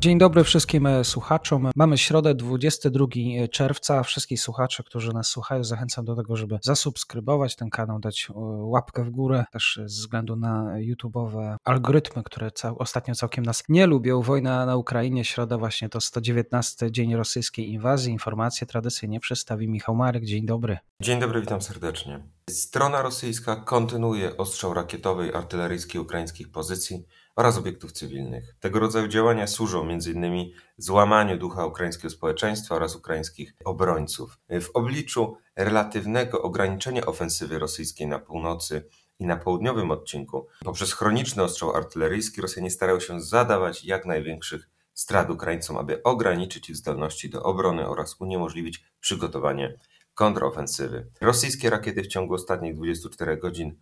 Dzień dobry wszystkim e, słuchaczom. Mamy środę 22 czerwca. Wszystkich słuchaczy, którzy nas słuchają, zachęcam do tego, żeby zasubskrybować ten kanał, dać e, łapkę w górę, też ze względu na YouTube'owe algorytmy, które cał, ostatnio całkiem nas nie lubią. Wojna na Ukrainie, środa właśnie to 119 dzień rosyjskiej inwazji. Informacje tradycyjnie przedstawi Michał Marek. Dzień dobry. Dzień dobry, witam serdecznie. Strona rosyjska kontynuuje ostrzał rakietowy i artyleryjski ukraińskich pozycji oraz obiektów cywilnych. Tego rodzaju działania służą m.in. złamaniu ducha ukraińskiego społeczeństwa oraz ukraińskich obrońców. W obliczu relatywnego ograniczenia ofensywy rosyjskiej na północy i na południowym odcinku, poprzez chroniczny ostrzał artyleryjski Rosjanie starają się zadawać jak największych strat Ukraińcom, aby ograniczyć ich zdolności do obrony oraz uniemożliwić przygotowanie kontrofensywy. Rosyjskie rakiety w ciągu ostatnich 24 godzin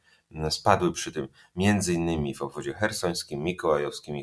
Spadły przy tym m.in. w obwodzie hersońskim, mikołajowskim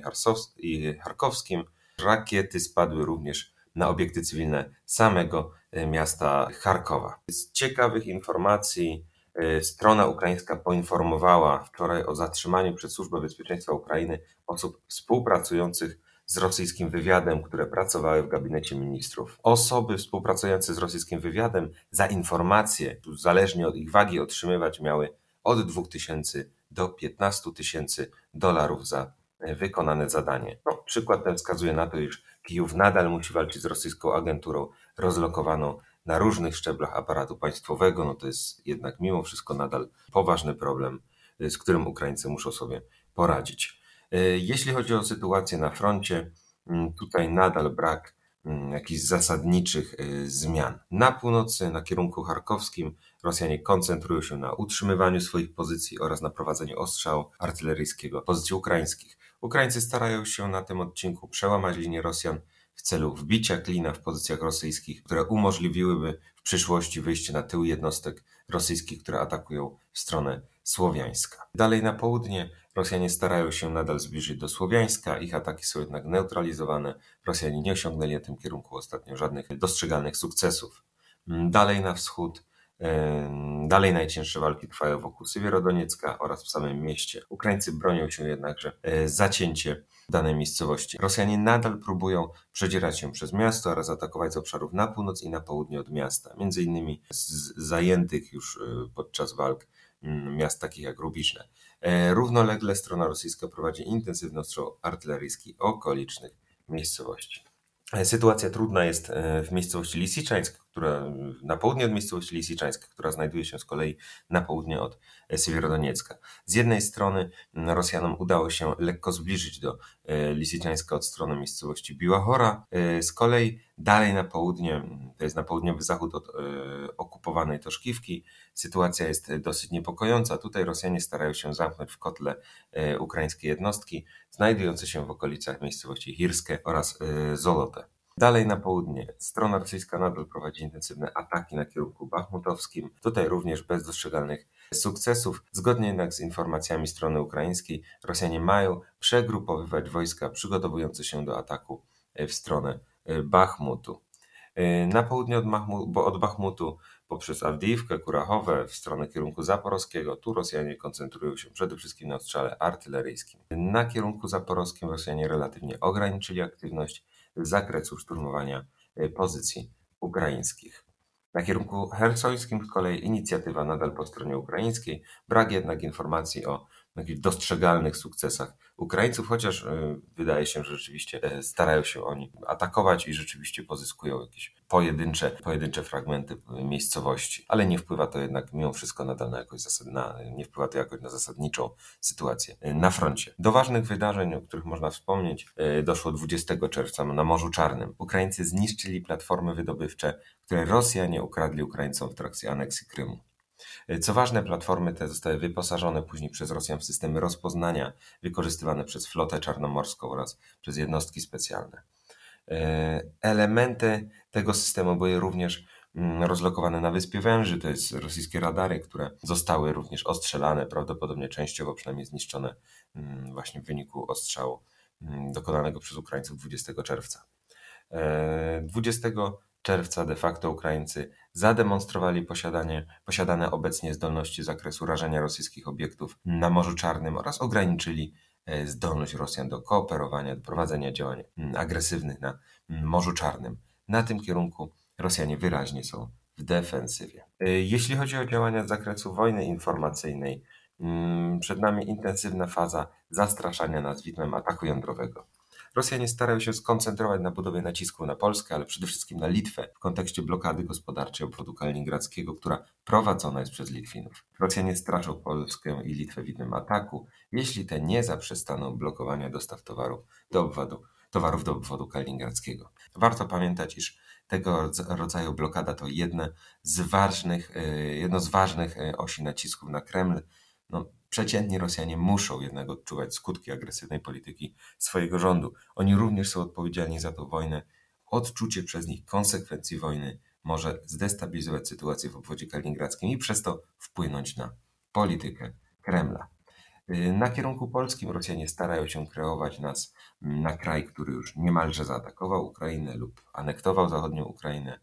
i charkowskim. Rakiety spadły również na obiekty cywilne samego e, miasta Charkowa. Z ciekawych informacji e, strona ukraińska poinformowała wczoraj o zatrzymaniu przez Służbę Bezpieczeństwa Ukrainy osób współpracujących z rosyjskim wywiadem, które pracowały w gabinecie ministrów. Osoby współpracujące z rosyjskim wywiadem za informacje, zależnie od ich wagi, otrzymywać miały od 2000 do 15 tysięcy dolarów za e, wykonane zadanie. No, przykład ten wskazuje na to, iż Kijów nadal musi walczyć z rosyjską agenturą rozlokowaną na różnych szczeblach aparatu państwowego. No to jest jednak mimo wszystko nadal poważny problem, e, z którym Ukraińcy muszą sobie poradzić. E, jeśli chodzi o sytuację na froncie, mm, tutaj nadal brak jakichś zasadniczych zmian. Na północy, na kierunku charkowskim, Rosjanie koncentrują się na utrzymywaniu swoich pozycji oraz na prowadzeniu ostrzału artyleryjskiego pozycji ukraińskich. Ukraińcy starają się na tym odcinku przełamać linię Rosjan w celu wbicia klina w pozycjach rosyjskich, które umożliwiłyby w przyszłości wyjście na tył jednostek rosyjskich, które atakują w stronę Słowiańska. Dalej na południe Rosjanie starają się nadal zbliżyć do Słowiańska, ich ataki są jednak neutralizowane. Rosjanie nie osiągnęli na tym kierunku ostatnio żadnych dostrzegalnych sukcesów. Dalej na wschód Dalej najcięższe walki trwają wokół Sywierodoniecka oraz w samym mieście. Ukraińcy bronią się jednakże e, zacięcie danej miejscowości. Rosjanie nadal próbują przedzierać się przez miasto oraz atakować z obszarów na północ i na południe od miasta, między innymi z zajętych już e, podczas walk mm, miast takich jak Rubiszne. E, równolegle strona rosyjska prowadzi intensywny ostrzał artyleryjski okolicznych miejscowości. Sytuacja trudna jest w miejscowości Lisiczańsk, która na południe od miejscowości Lisiczańska, która znajduje się z kolei na południe od Siewierodoniecka. Z jednej strony Rosjanom udało się lekko zbliżyć do e, Lisiczańska od strony miejscowości Biłachora, e, z kolei dalej na południe, to jest na południowy zachód od e, okupowanej Toszkiwki, sytuacja jest dosyć niepokojąca. Tutaj Rosjanie starają się zamknąć w kotle ukraińskie jednostki znajdujące się w okolicach miejscowości Hirskie oraz Zolote. Dalej na południe strona rosyjska nadal prowadzi intensywne ataki na kierunku bachmutowskim, tutaj również bez dostrzegalnych sukcesów. Zgodnie jednak z informacjami strony ukraińskiej, Rosjanie mają przegrupowywać wojska przygotowujące się do ataku w stronę e, Bachmutu. E, na południe od, Mahmu, od Bachmutu poprzez Awdijiwkę, Kurachowę w stronę kierunku zaporowskiego. Tu Rosjanie koncentrują się przede wszystkim na ostrzale artyleryjskim. Na kierunku zaporowskim Rosjanie relatywnie ograniczyli aktywność zakresu szturmowania e, pozycji ukraińskich. Na kierunku hersońskim z kolei inicjatywa nadal po stronie ukraińskiej, brak jednak informacji o jakichś dostrzegalnych sukcesach Ukraińców, chociaż e, wydaje się, że rzeczywiście e, starają się oni atakować i rzeczywiście pozyskują jakieś pojedyncze, pojedyncze fragmenty miejscowości, ale nie wpływa to jednak mimo wszystko nadal na jakoś zasad, na, nie wpływa to jakoś na zasadniczą sytuację e, na froncie. Do ważnych wydarzeń, o których można wspomnieć, doszło 20 czerwca na Morzu Czarnym. Ukraińcy zniszczyli platformy wydobywcze, które Rosjanie ukradli Ukraińcom w trakcie aneksji Krymu. Co ważne, platformy te zostały wyposażone później przez Rosjan w systemy rozpoznania wykorzystywane przez flotę czarnomorską oraz przez jednostki specjalne. E, elementy tego systemu były również mm, rozlokowane na Wyspie Węży, to jest rosyjskie radary, które zostały również ostrzelane, prawdopodobnie częściowo przynajmniej zniszczone mm, właśnie w wyniku ostrzału mm, dokonanego przez Ukraińców 20 czerwca. 20 czerwca de facto Ukraińcy zademonstrowali posiadanie, posiadane obecnie zdolności z zakresu rażenia rosyjskich obiektów na Morzu Czarnym oraz ograniczyli e, zdolność Rosjan do kooperowania, do prowadzenia działań agresywnych na Morzu Czarnym. Na tym kierunku Rosjanie wyraźnie są w defensywie. E, jeśli chodzi o działania z zakresu wojny informacyjnej, mm, przed nami intensywna faza zastraszania nas widmem ataku jądrowego. Rosjanie starają się skoncentrować na budowie nacisku na Polskę, ale przede wszystkim na Litwę w kontekście blokady gospodarczej obwodu kaliningradzkiego, która prowadzona jest przez Litwinów. Rosjanie straszą Polskę i Litwę widmem ataku, jeśli te nie zaprzestaną blokowania dostaw towarów do obwodu, towarów do obwodu kaliningradzkiego. Warto pamiętać, iż tego rodzaju blokada to jedne z ważnych, e, jedno z ważnych e, osi nacisków na Kreml. No, Przeciętni Rosjanie muszą jednak odczuwać skutki agresywnej polityki swojego rządu. Oni również są odpowiedzialni za tę wojnę. Odczucie przez nich konsekwencji wojny może zdestabilizować sytuację w obwodzie kaliningradzkim i przez to wpłynąć na politykę Kremla. Y, na kierunku polskim Rosjanie starają się kreować nas na kraj, który już niemalże zaatakował Ukrainę lub anektował zachodnią Ukrainę.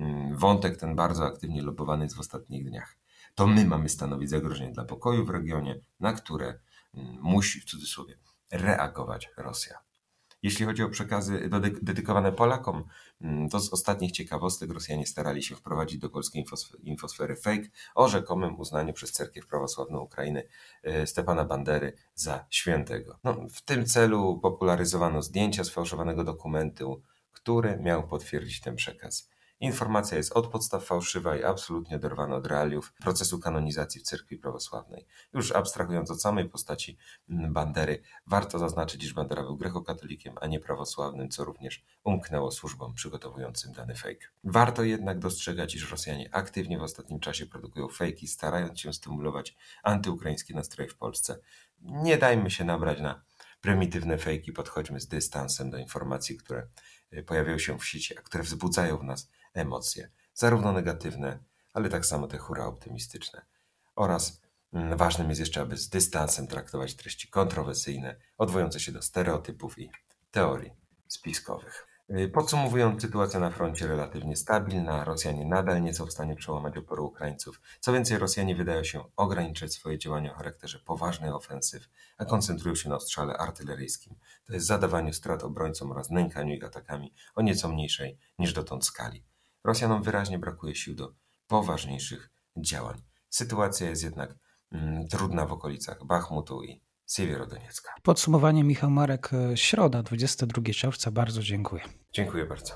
Y, wątek ten bardzo aktywnie lobowany jest w ostatnich dniach. To my mamy stanowić zagrożenie dla pokoju w regionie, na które mm, musi w cudzysłowie reagować Rosja. Jeśli chodzi o przekazy dedykowane Polakom, mm, to z ostatnich ciekawostek Rosjanie starali się wprowadzić do polskiej infosfery fake o rzekomym uznaniu przez cerkiew prawosławną Ukrainy e, Stepana Bandery za świętego. No, w tym celu popularyzowano zdjęcia sfałszowanego dokumentu, który miał potwierdzić ten przekaz. Informacja jest od podstaw fałszywa i absolutnie oderwana od realiów procesu kanonizacji w cerkwi prawosławnej. Już abstrahując od samej postaci mm, Bandery, warto zaznaczyć, iż Bandera był grekokatolikiem, a nie prawosławnym, co również umknęło służbom przygotowującym dany fake. Warto jednak dostrzegać, iż Rosjanie aktywnie w ostatnim czasie produkują fejki, starając się stymulować antyukraińskie nastroje w Polsce. Nie dajmy się nabrać na prymitywne fejki, podchodźmy z dystansem do informacji, które y, pojawiają się w sieci, a które wzbudzają w nas emocje, zarówno negatywne, ale tak samo te hura optymistyczne. Oraz mm, ważnym jest jeszcze, aby z dystansem traktować treści kontrowersyjne, odwołujące się do stereotypów i teorii spiskowych. Y, podsumowując, sytuacja na froncie relatywnie stabilna, Rosjanie nadal nie są w stanie przełamać oporu Ukraińców. Co więcej, Rosjanie wydają się ograniczać swoje działania o charakterze poważnych ofensyw, a koncentrują się na ostrzale artyleryjskim, to jest zadawaniu strat obrońcom oraz nękaniu ich atakami o nieco mniejszej niż dotąd skali. Rosjanom wyraźnie brakuje sił do poważniejszych działań. Sytuacja jest jednak mm, trudna w okolicach Bachmutu i Siewierodoniecka. Podsumowanie Michał Marek, e, środa, 22 czerwca. Bardzo dziękuję. Dziękuję bardzo.